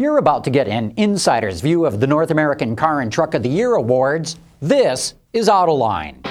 You're about to get an insider's view of the North American Car and Truck of the Year awards. This is Autoline.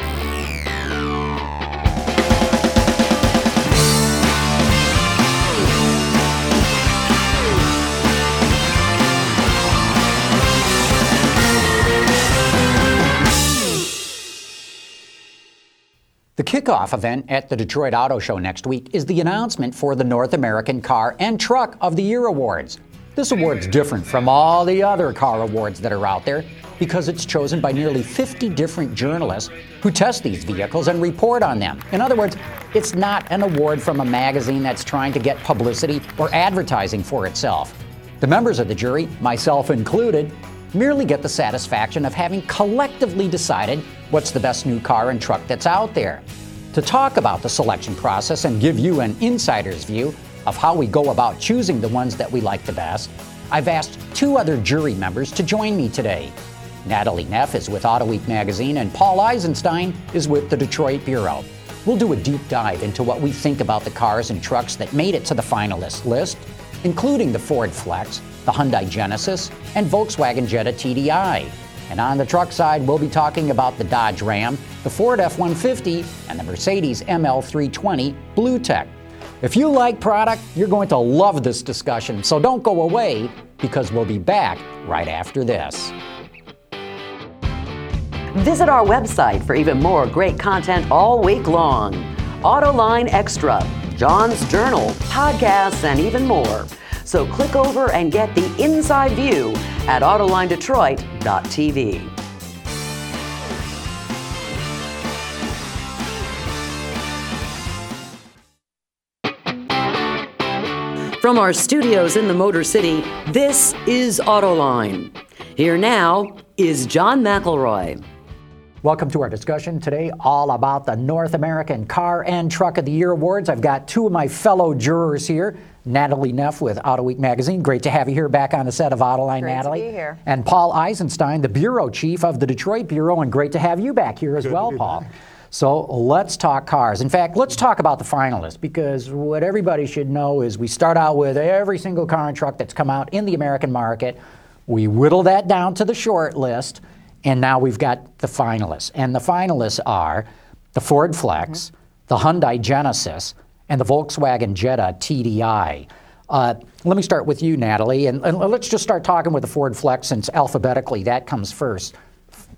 The kickoff event at the Detroit Auto Show next week is the announcement for the North American Car and Truck of the Year Awards. This award's different from all the other car awards that are out there because it's chosen by nearly 50 different journalists who test these vehicles and report on them. In other words, it's not an award from a magazine that's trying to get publicity or advertising for itself. The members of the jury, myself included, merely get the satisfaction of having collectively decided what's the best new car and truck that's out there. To talk about the selection process and give you an insider's view of how we go about choosing the ones that we like the best, I've asked two other jury members to join me today. Natalie Neff is with Autoweek magazine, and Paul Eisenstein is with the Detroit Bureau. We'll do a deep dive into what we think about the cars and trucks that made it to the finalist list, including the Ford Flex, the Hyundai Genesis, and Volkswagen Jetta TDI. And on the truck side, we'll be talking about the Dodge Ram, the Ford F 150, and the Mercedes ML 320 BlueTEC. If you like product, you're going to love this discussion, so don't go away because we'll be back right after this. Visit our website for even more great content all week long. Autoline Extra, John's Journal, podcasts, and even more. So click over and get the inside view at AutolineDetroit.tv. From our studios in the Motor City, this is Autoline. Here now is John McElroy. Welcome to our discussion today, all about the North American Car and Truck of the Year Awards. I've got two of my fellow jurors here. Natalie Neff with Autoweek magazine. Great to have you here back on the set of Autoline, great Natalie. To be here. And Paul Eisenstein, the bureau chief of the Detroit Bureau, and great to have you back here as Good well, Paul. Back. So let's talk cars. In fact, let's talk about the finalists because what everybody should know is we start out with every single car and truck that's come out in the American market. We whittle that down to the short list, and now we've got the finalists. And the finalists are the Ford Flex, mm-hmm. the Hyundai Genesis, and the Volkswagen Jetta TDI. Uh, let me start with you, Natalie, and, and, let's just start talking with the Ford Flex since alphabetically that comes first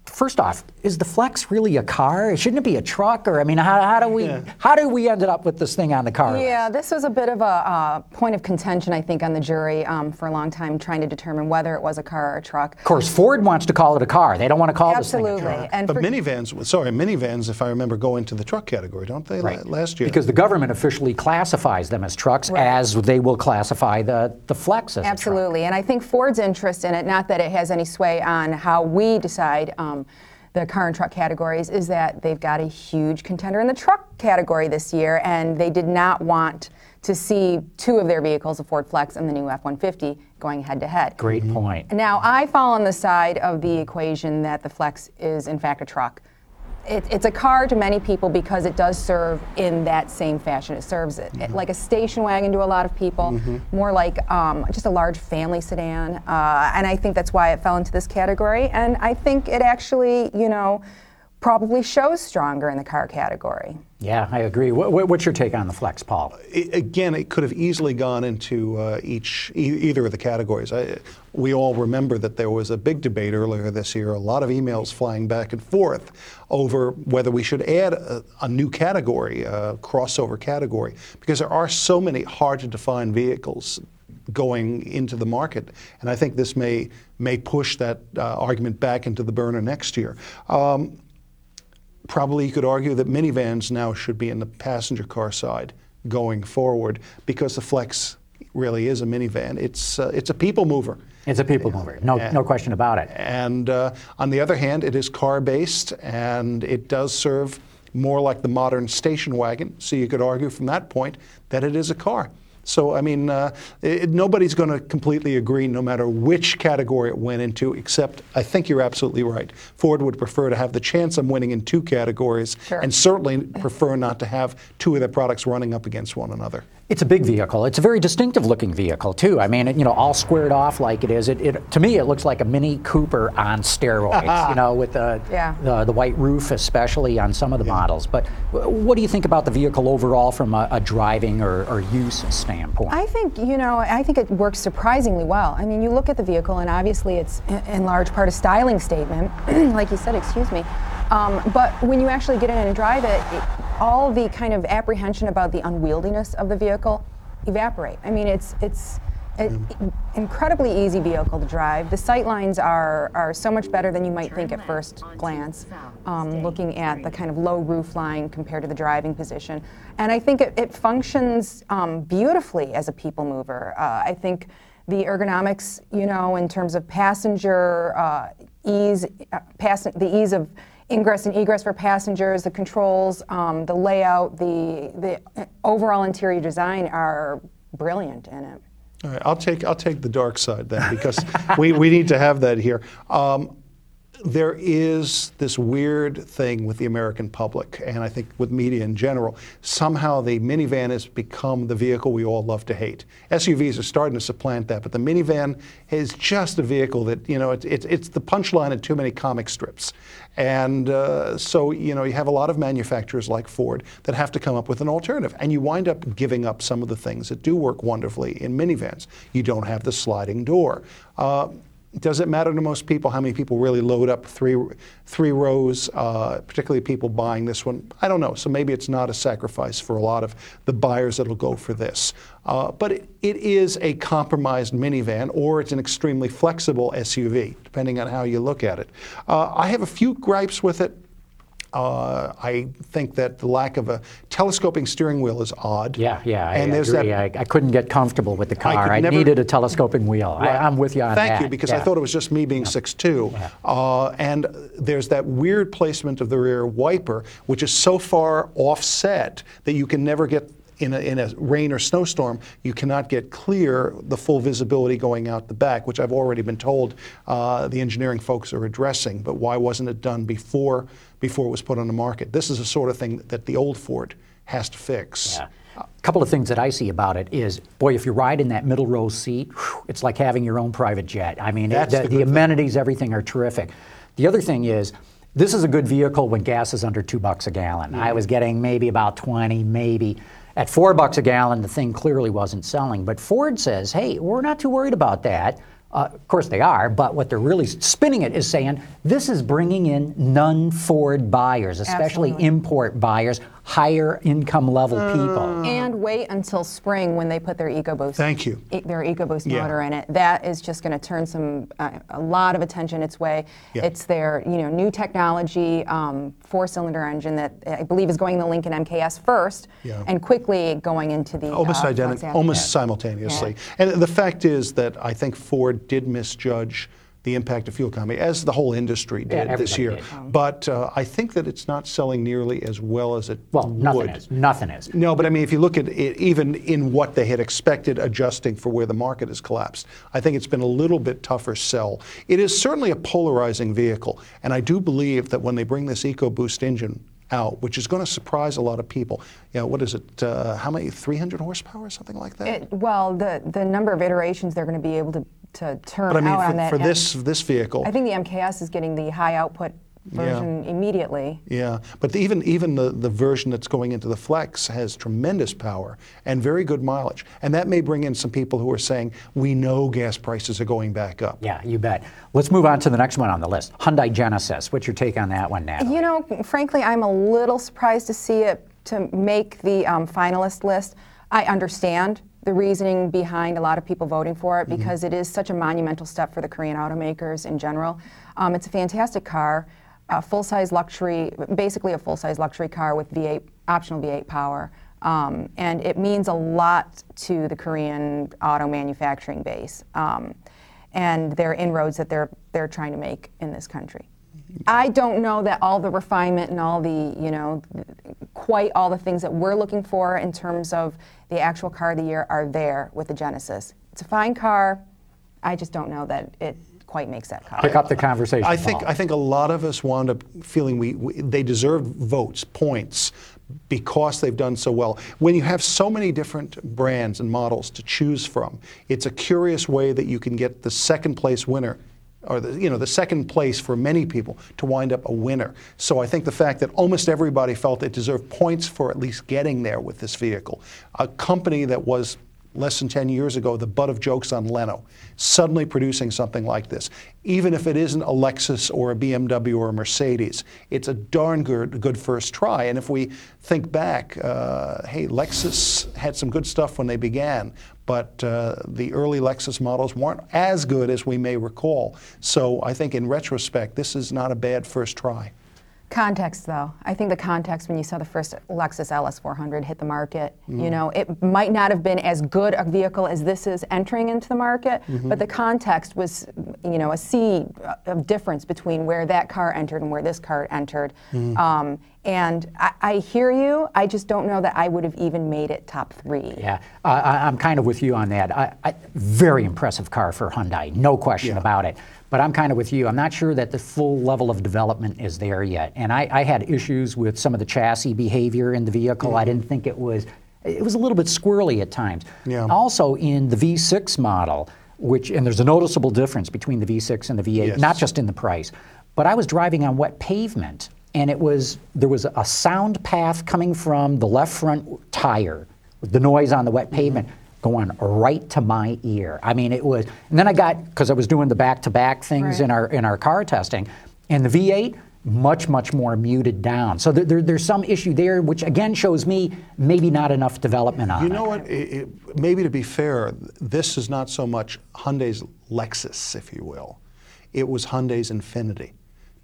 first off, is the Flex really a car? Shouldn't it be a truck? Or I mean, how, how do we yeah. how do we ended up with this thing on the car? Yeah, this was a bit of a uh, point of contention, I think, on the jury um, for a long time, trying to determine whether it was a car or a truck. Of course, Ford wants to call it a car. They don't want to call Absolutely. this thing a truck. And but minivans, sorry, minivans, if I remember, go into the truck category, don't they? Right. last year, because the government officially classifies them as trucks, right. as they will classify the the Flex as Absolutely, and I think Ford's interest in it, not that it has any sway on how we decide. Um, the car and truck categories is that they've got a huge contender in the truck category this year, and they did not want to see two of their vehicles, the Ford Flex and the new F 150, going head to head. Great point. Now, I fall on the side of the equation that the Flex is, in fact, a truck it, it's a car to many people because it does serve in that same fashion. It serves it, mm-hmm. like a station wagon to a lot of people, mm-hmm. more like um, just a large family sedan. Uh, and I think that's why it fell into this category. And I think it actually, you know, probably shows stronger in the car category. Yeah, I agree. What, what's your take on the Flex, Paul? again, it could have easily gone into uh, each e- either of the categories. I, we all remember that there was a big debate earlier this year, a lot of emails flying back and forth over whether we should add a, a new category, a crossover category, because there are so many hard to define vehicles going into the market. And I think this may may push that uh, argument back into the burner next year. Um, probably you could argue that minivans now should be in the passenger car side going forward because the Flex really is a minivan. It's uh, it's a people mover. It's a people mover, no, and, no question about it. And uh, on the other hand, it is car based and it does serve more like the modern station wagon. So you could argue from that point that it is a car. So, I mean, uh, it, nobody's going to completely agree no matter which category it went into, except I think you're absolutely right. Ford would prefer to have the chance of winning in two categories sure. and certainly prefer not to have two of their products running up against one another. It's a big vehicle. It's a very distinctive looking vehicle too. I mean, it, you know, all squared off like it is. It, it to me, it looks like a Mini Cooper on steroids. you know, with the, Yeah. the the white roof, especially on some of the models. But what do you think about the vehicle overall from a, a driving or, or use standpoint? I think you know. I think it works surprisingly well. I mean, you look at the vehicle, and obviously, it's in- in large part a styling statement, like you said. Excuse me. Um, but when you actually get in and drive it, it, all the kind of apprehension about the unwieldiness of the vehicle evaporate. I mean, it's it's an incredibly easy vehicle to drive. The sight lines are are so much better than you might think at first glance. Um, looking at the kind of low roof line compared to the driving position, and I think it, it functions um, beautifully as a people mover. Uh, I think the ergonomics, you know, in terms of passenger uh, ease, uh, pass- the ease of ingress and egress for passengers, the controls, um, the layout, the the overall interior design are brilliant in it. All right, I'll take I'll take the dark side then because we, we need to have that here. Um, there is this weird thing with the American public, and I think with media in general. Somehow the minivan has become the vehicle we all love to hate. SUVs are starting to supplant that, but the minivan is just a vehicle that, you know, it, it, it's the punchline of too many comic strips. And uh, so, you know, you have a lot of manufacturers like Ford that have to come up with an alternative. And you wind up giving up some of the things that do work wonderfully in minivans. You don't have the sliding door. Uh, does it matter to most people how many people really load up three three rows, uh, particularly people buying this one? I don't know. So maybe it's not a sacrifice for a lot of the buyers that'll go for this. Uh, but it, it is a compromised minivan, or it's an extremely flexible SUV, depending on how you look at it. Uh, I have a few gripes with it. Uh, I think that the lack of a telescoping steering wheel is odd. yeah, yeah, I there's agree. that I, I couldn't get comfortable with the car. could I, never- needed a telescoping wheel. I, I'm with you on Thank that. Thank you, because I thought it was just me being 6'2". Uh, and there's that weird placement of the rear wiper, which is so far offset that you can never get. In a, in a rain or snowstorm, you cannot get clear the full visibility going out the back, which I've already been told uh, the engineering folks are addressing. But why wasn't it done before before it was put on the market? This is the sort of thing that the old Ford has to fix. Yeah. A couple of things that I see about it is, boy, if you ride in that middle row seat, whew, it's like having your own private jet. I mean, it- the, the the amenities, everything are terrific. The other thing is, this is a good vehicle when gas is under two bucks a gallon. I was getting maybe about 20, maybe. At four bucks a gallon, the thing clearly wasn't selling. But Ford says, hey, we're not too worried about that. Uh, of course they are, but what they're really spinning it is saying this is bringing in non-Ford buyers, especially Absolutely. import buyers, higher income level people. And wait until spring when they put their EcoBoost. Thank you. e- Their EcoBoost Yeah. motor in it. That is just going to turn some uh, a lot of attention its way. Yeah. It's their you know new technology um, four-cylinder engine that I believe is going in the Lincoln MKS first, Yeah. and quickly going into the almost uh, identical, after almost that. simultaneously. And the fact is that I think Ford did misjudge the impact of fuel economy, as the whole industry Yeah, did this year. did. But uh, I think that it's not selling nearly as well as it Well, nothing would. is. Nothing is. No, but I mean, if you look at it, even in what they had expected, adjusting for where the market has collapsed, I think it's been a little bit tougher sell. It is certainly a polarizing vehicle, and I do believe that when they bring this EcoBoost engine out, which is going to surprise a lot of people, you know, what is it? Uh, how many? 300 horsepower, or something like that. It, well, the the number of iterations they're going to be able to, to turn but I mean, out on for, that. for M- this this vehicle, I think the MKS is getting the high output version immediately. Yeah, but the- even even the, the version that's going into the Flex has tremendous power and very good mileage, and that may bring in some people who are saying we know gas prices are going back up. Yeah, you bet. Let's move on to the next one on the list Hyundai Genesis. What's your take on that one, Natalie? You know, frankly, I'm a little surprised to see it to make the um, finalist list. I understand the reasoning behind a lot of people voting for it because it is such a monumental step for the Korean automakers in general. Um, it's a fantastic car, a full-size luxury, basically a full-size luxury car with V8 optional V8 power. Um, and it means a lot to the Korean auto manufacturing base um, and their inroads that they're, they're trying to make in this country. I don't know that all the refinement and all the, you know, quite all the things that we're looking for in terms of the actual car of the year are there with the Genesis. It's a fine car. I just don't know that it quite makes that cut. Pick up the conversation. I think Paul. I think a lot of us wound up feeling we, we they deserve votes, points, because they've done so well. When you have so many different brands and models to choose from, it's a curious way that you can get the second place winner. Or the, you know the second place for many people to wind up a winner. So I think the fact that almost everybody felt it deserved points for at least getting there with this vehicle, a company that was less than 10 years ago, the butt of jokes on Leno, suddenly producing something like this. Even if it isn't a Lexus or a BMW or a Mercedes, it's a darn good, good first try. And if we think back, uh, hey, Lexus had some good stuff when they began, but uh, the early Lexus models weren't as good as we may recall. So I think in retrospect, this is not a bad first try. Context, though. I think the context when you saw the first Lexus LS400 hit the market, Mm. you know, it might not have been as good a vehicle as this is entering into the market, Mm-hmm. but the context was, you know, a sea of difference between where that car entered and where this car entered. Mm-hmm. Um, and I, I hear you. I just don't know that I would have even made it top three. Yeah, uh, I, I'm kind of with you on that. I, I, very impressive car for Hyundai, no question about it. But I'm kind of with you. I'm not sure that the full level of development is there yet. And I, I had issues with some of the chassis behavior in the vehicle. I didn't think it was. It was a little bit squirrely at times. Yeah. Also, in the V6 model, which and there's a noticeable difference between the V6 and the V8, Yes. not just in the price. But I was driving on wet pavement, and it was there was a sound path coming from the left front tire, with the noise on the wet mm-hmm. pavement going right to my ear. I mean, it was. And then I got because I was doing the back-to-back things Right. in our in our car testing, and the V8 much much more muted down. So there, there, there's some issue there, which again shows me maybe not enough development on You it. know what? It, it, maybe to be fair, this is not so much Hyundai's Lexus, if you will. It was Hyundai's Infiniti.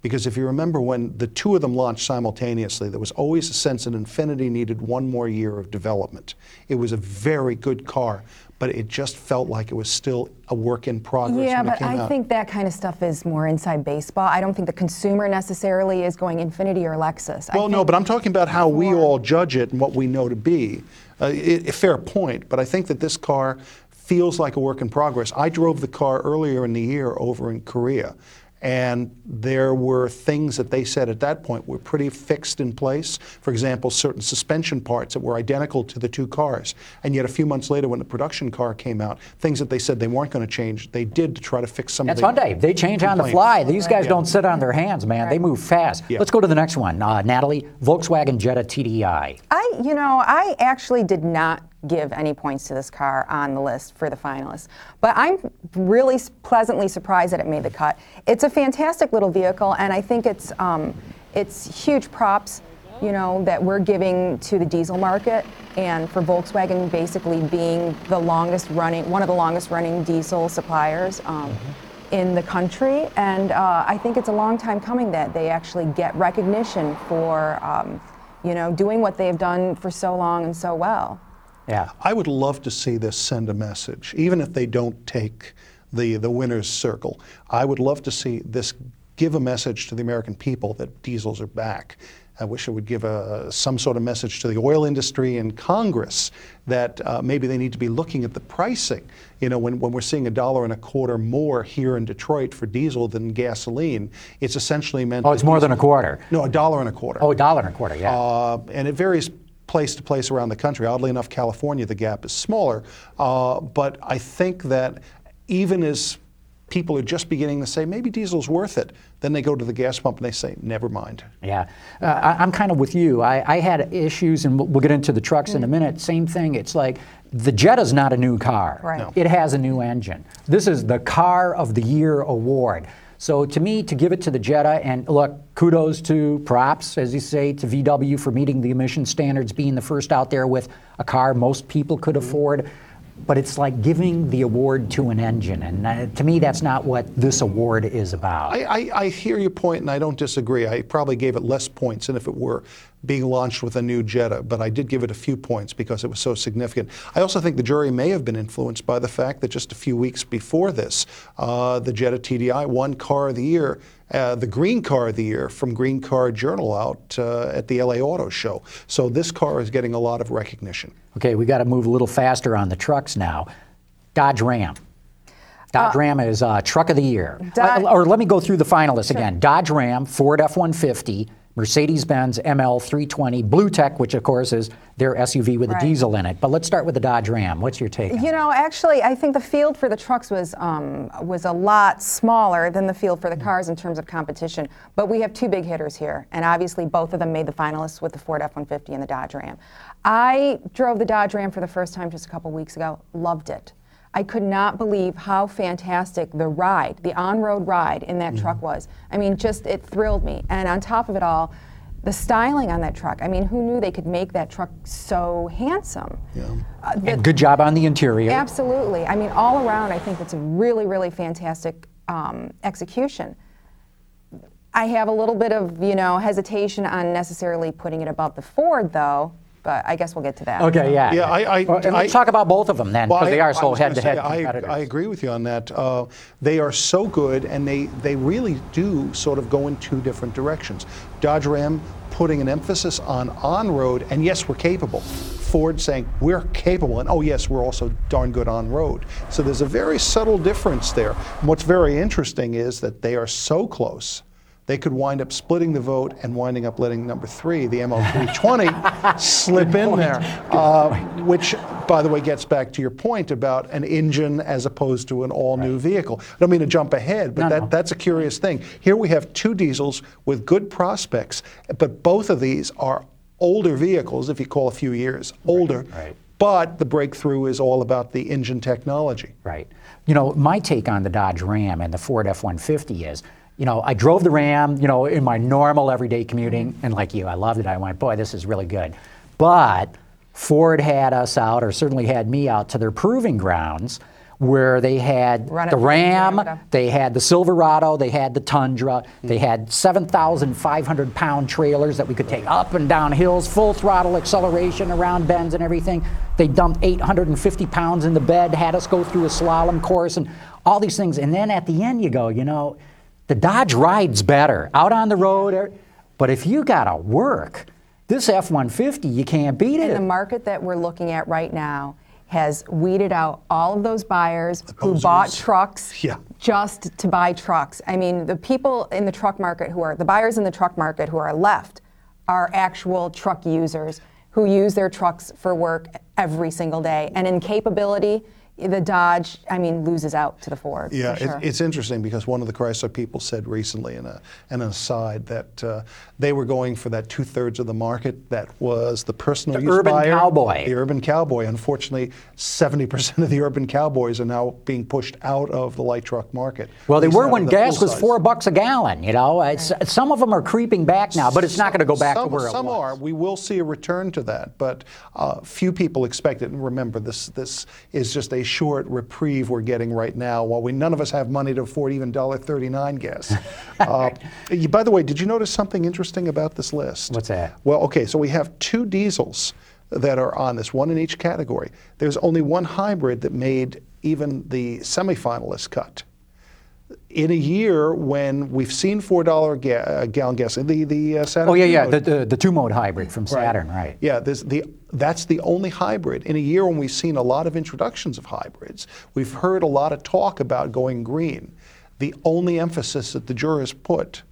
Because if you remember when the two of them launched simultaneously, there was always a sense that Infiniti needed one more year of development. It was a very good car, but it just felt like it was still a work in progress Yeah, but I out. think that kind of stuff is more inside baseball. I don't think the consumer necessarily is going Infiniti or Lexus. Well, no, but I'm talking about how we all judge it and what we know to be. Uh, it, a fair point, but I think that this car feels like a work in progress. I drove the car earlier in the year over in Korea, and there were things that they said at that point were pretty fixed in place. For example, certain suspension parts that were identical to the two cars. And yet, a few months later, when the production car came out, things that they said they weren't going to change, they did to try to fix some That's of the. Hyundai. They change on the fly. These guys Yeah. don't sit on their hands, man. They move fast. Yeah. Let's go to the next one. Uh, Natalie, Volkswagen Jetta TDI. I, you know, I actually did not give any points to this car on the list for the finalists, but I'm really pleasantly surprised that it made the cut. It's a fantastic little vehicle, and I think it's um, it's huge props, you know, that we're giving to the diesel market, and for Volkswagen basically being the longest running, one of the longest running diesel suppliers. Um, in the country, and uh, I think it's a long time coming that they actually get recognition for um, you know, doing what they've done for so long and so well. Yeah. I would love to see this send a message, even if they don't take the, the winner's circle. I would love to see this give a message to the American people that diesels are back. I wish it would give a, some sort of message to the oil industry and Congress that uh, maybe they need to be looking at the pricing. You know, when, when we're seeing a dollar and a quarter more here in Detroit for diesel than gasoline, it's essentially meant. Oh, it's more diesel- than a quarter. No, a dollar and a quarter. Oh, a dollar and a quarter, yeah. Uh, and it varies place to place around the country. Oddly enough, California, the gap is smaller. Uh, but I think that even as people are just beginning to say, maybe diesel's worth it, then they go to the gas pump and they say, never mind. Yeah, uh, I, I'm kind of with you. I, I had issues, and we'll, we'll get into the trucks in a minute. Same thing. It's like the Jetta's not a new car. Right. No. It has a new engine. This is the Car of the Year award. So to me, to give it to the Jetta, and look, kudos to props, as you say, to VW for meeting the emission standards, being the first out there with a car most people could afford. But it's like giving the award to an engine, and uh, to me, that's not what this award is about. I, I, I hear your point, and I don't disagree. I probably gave it less points than if it were being launched with a new Jetta, but I did give it a few points because it was so significant. I also think the jury may have been influenced by the fact that just a few weeks before this, uh, the Jetta TDI won Car of the Year, uh, the Green Car of the Year from Green Car Journal out uh, at the LA Auto Show. So this car is getting a lot of recognition. Okay, we got to move a little faster on the trucks now. Dodge Ram. Dodge Ram is uh, truck of the year. Dodge- Uh, or let me go through the finalists again Dodge Ram, Ford F 150, Mercedes Benz ML 320, BlueTEC, which of course is their SUV with Right. a diesel in it. But let's start with the Dodge Ram. What's your take? You know, actually, I think the field for the trucks was um, was a lot smaller than the field for the cars in terms of competition. But we have two big hitters here, and obviously both of them made the finalists with the Ford F-150 and the Dodge Ram. I drove the Dodge Ram for the first time just a couple weeks ago. Loved it. I could not believe how fantastic the ride, the on-road ride in that truck was. I mean, just it thrilled me. And on top of it all, the styling on that truck. I mean, who knew they could make that truck so handsome? Yeah. Uh, the- And good job on the interior. Absolutely. I mean, all around, I think it's a really, really fantastic um, execution. I have a little bit of, you know, hesitation on necessarily putting it above the Ford, though. But I guess we'll get to that. Okay, yeah. Yeah, I- I- Well, and let's I- talk about both of them then, Well, because they I- are I so was gonna head-to-head say, I- competitors. I, agree with you on that. Uh, they are so good, and they, they really do sort of go in two different directions. Dodge Ram putting an emphasis on on-road, and yes, we're capable. Ford saying we're capable, and oh yes, we're also darn good on road. So there's a very subtle difference there. And what's very interesting is that they are so close. They could wind up splitting the vote and winding up letting number three, the ML320, slip in there. Uh, which, by the way, gets back to your point about an engine as opposed to an all new vehicle. I don't mean to jump ahead, but No, that, no. that's a curious thing. Here we have two diesels with good prospects, but both of these are older vehicles, if you call a few years older. right. But the breakthrough is all about the engine technology. Right. You know, my take on the Dodge Ram and the Ford F 150 is, you know, I drove the Ram, you know, in my normal everyday commuting, and like you, I loved it. I went, boy, this is really good. But Ford had us out, or certainly had me out, to their proving grounds where they had Run the Ram, they had the Silverado, they had the Tundra, they had 7,500 pound trailers that we could take up and down hills, full throttle acceleration around bends and everything. They dumped 850 pounds in the bed, had us go through a slalom course and all these things. And then at the end, you go, you know, the Dodge rides better out on the road. er- But if you got to work, this F 150, you can't beat it. And the market that we're looking at right now has weeded out all of those buyers who bought trucks Yeah. just to buy trucks. I mean, the people in the truck market who are the buyers in the truck market who are left are actual truck users who use their trucks for work every single day. And in capability, the Dodge, I mean, loses out to the Ford. Yeah, for it- it's interesting because one of the Chrysler people said recently in, a, in an aside that uh, they were going for that two thirds of the market that was the personal The use urban buyer, cowboy. The urban cowboy. Unfortunately, 70% of the urban cowboys are now being pushed out of the light truck market. Well, they were when the gas was full-size. four bucks a gallon. You know, it's, some of them are creeping back now, but it's not going to go back some, to where it some was. are. We will see a return to that, but uh, few people expect it. And remember, this this is just a short reprieve we're getting right now. While we none of us have money to afford even $1.39 gas. uh, you- by the way, did you notice something interesting about this list? What's that? Well, okay, so we have two diesels that are on this, one in each category. There's only one hybrid that made even the semifinalist cut in a year when we've seen four dollar ga- uh, gallon gas, the the uh, Saturn. Oh yeah, yeah, the, the, the two mode hybrid from Saturn, right? yeah, there's the, that's the only hybrid. In a year when we've seen a lot of introductions of hybrids, we've heard a lot of talk about going green. The only emphasis that the jurors put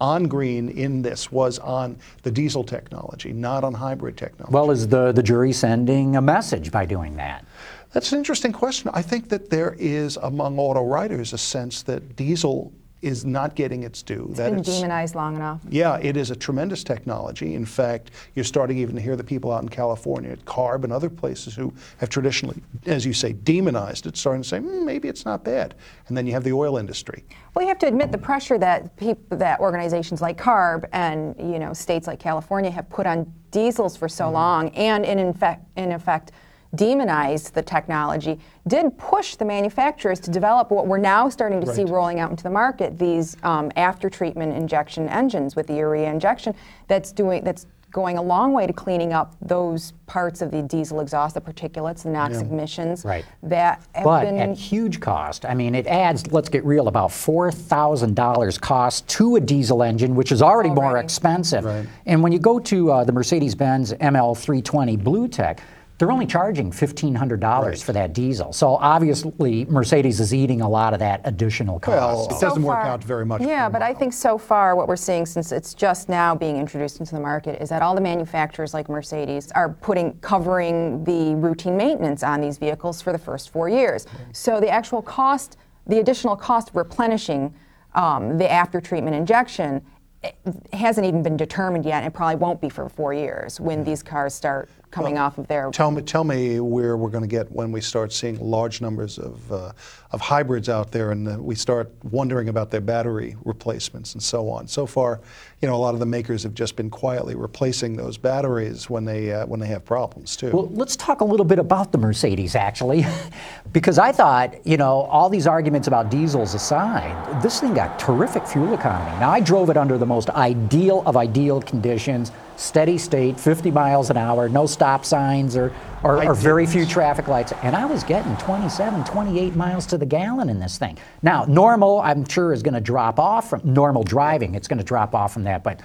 on green in this was on the diesel technology, not on hybrid technology. Well, is the, the jury sending a message by doing that? That's an interesting question. I think that there is among auto writers a sense that diesel is not getting its due. that been it's- demonized long enough. Yeah, it is a tremendous technology. In fact, you're starting even to hear the people out in California at CARB and other places who have traditionally, as you say, demonized it, starting to say, "Hmm, maybe it's not bad. And then you have the oil industry. Well, you have to admit the pressure that peop- that organizations like CARB and you know states like California have put on diesels for Mm-hmm. so long, and in, in fact, in effect, demonized the technology, did push the manufacturers to develop what we're now starting to see rolling out into the market: these um, after-treatment injection engines with the urea injection. That's doing that's going a long way to cleaning up those parts of the diesel exhaust, the particulates, the NOx emissions Right. that have But been at huge cost. I mean, it adds, let's get real, about $4,000 cost to a diesel engine, which is already more expensive. Right. And when you go to uh, the Mercedes Benz ML320 BlueTEC, they're only charging $1,500 Right. for that diesel. So obviously, Mercedes is eating a lot of that additional cost. Well, cost. it doesn't work out very much Yeah, but I think so far what we're seeing, since it's just now being introduced into the market, is that all the manufacturers like Mercedes are putting covering the routine maintenance on these vehicles for the first four years. So the actual cost, the additional cost of replenishing um, the after treatment injection it hasn't even been determined yet. It probably won't be for four years when these cars start coming off of there. Tell me, tell me where we're going to get when we start seeing large numbers of, uh, of hybrids out there and uh, we start wondering about their battery replacements and so on. So far, you know, a lot of the makers have just been quietly replacing those batteries when they, uh, when they have problems too. Well, let's talk a little bit about the Mercedes, actually, because I thought, you know, all these arguments about diesels aside, this thing got terrific fuel economy. Now, I drove it under the most ideal of ideal conditions, steady state, 50 miles an hour, no stop signs or, or, or very few traffic lights, and I was getting 27, 28 miles to the gallon in this thing. Now, normal, I'm sure, is going to drop off from normal driving, it's going to drop off from that, but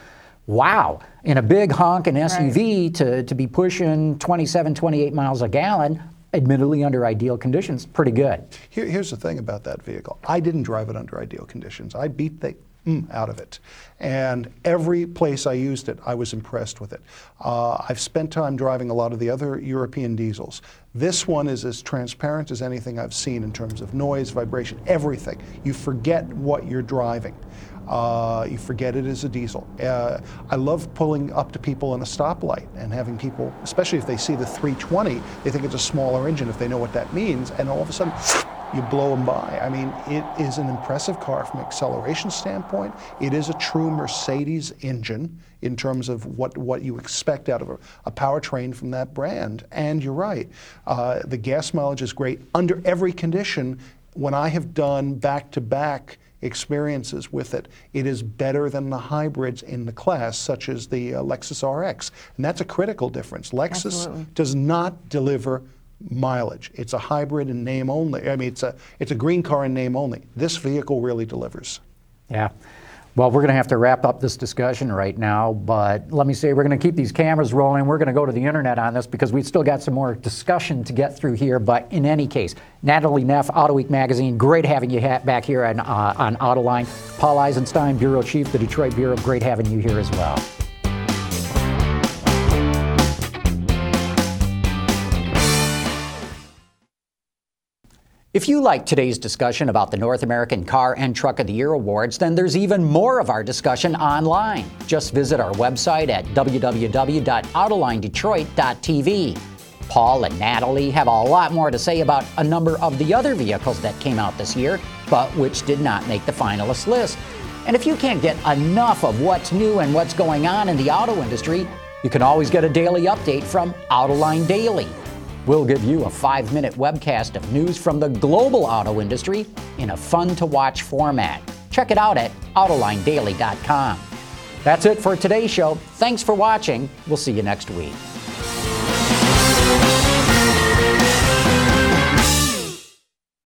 wow, in a big honk honking SUV to, to be pushing 27, 28 miles a gallon, admittedly under ideal conditions, pretty good. Here, here's the thing about that vehicle. I didn't drive it under ideal conditions. I beat the mm out of it. And every place I used it, I was impressed with it. Uh, I've spent time driving a lot of the other European diesels. This one is as transparent as anything I've seen in terms of noise, vibration, everything. You forget what you're driving. Uh, you forget it is a diesel. Uh, I love pulling up to people in a stoplight and having people, especially if they see the 320, they think it's a smaller engine if they know what that means, and all of a sudden, you blow them by. I mean, it is an impressive car from an acceleration standpoint. It is a true Mercedes engine in terms of what, what you expect out of a, a powertrain from that brand. And you're right, uh, the gas mileage is great under every condition. When I have done back to back experiences with it, it is better than the hybrids in the class, such as the uh, Lexus RX. And that's a critical difference. Lexus Absolutely. does not deliver mileage. It's a hybrid in name only. I mean, it's a, it's a green car in name only. This vehicle really delivers. Yeah. Well, we're going to have to wrap up this discussion right now, but let me say we're going to keep these cameras rolling. We're going to go to the internet on this because we've still got some more discussion to get through here. But in any case, Natalie Neff, Auto Week magazine, great having you ha- back here on, uh, on Autoline. Paul Eisenstein, Bureau Chief, the Detroit Bureau, great having you here as well. If you like today's discussion about the North American Car and Truck of the Year Awards, then there's even more of our discussion online. Just visit our website at www.autolinedetroit.tv. Paul and Natalie have a lot more to say about a number of the other vehicles that came out this year, but which did not make the finalist list. And if you can't get enough of what's new and what's going on in the auto industry, you can always get a daily update from Autoline Daily. We'll give you a five minute webcast of news from the global auto industry in a fun to watch format. Check it out at AutolineDaily.com. That's it for today's show. Thanks for watching. We'll see you next week.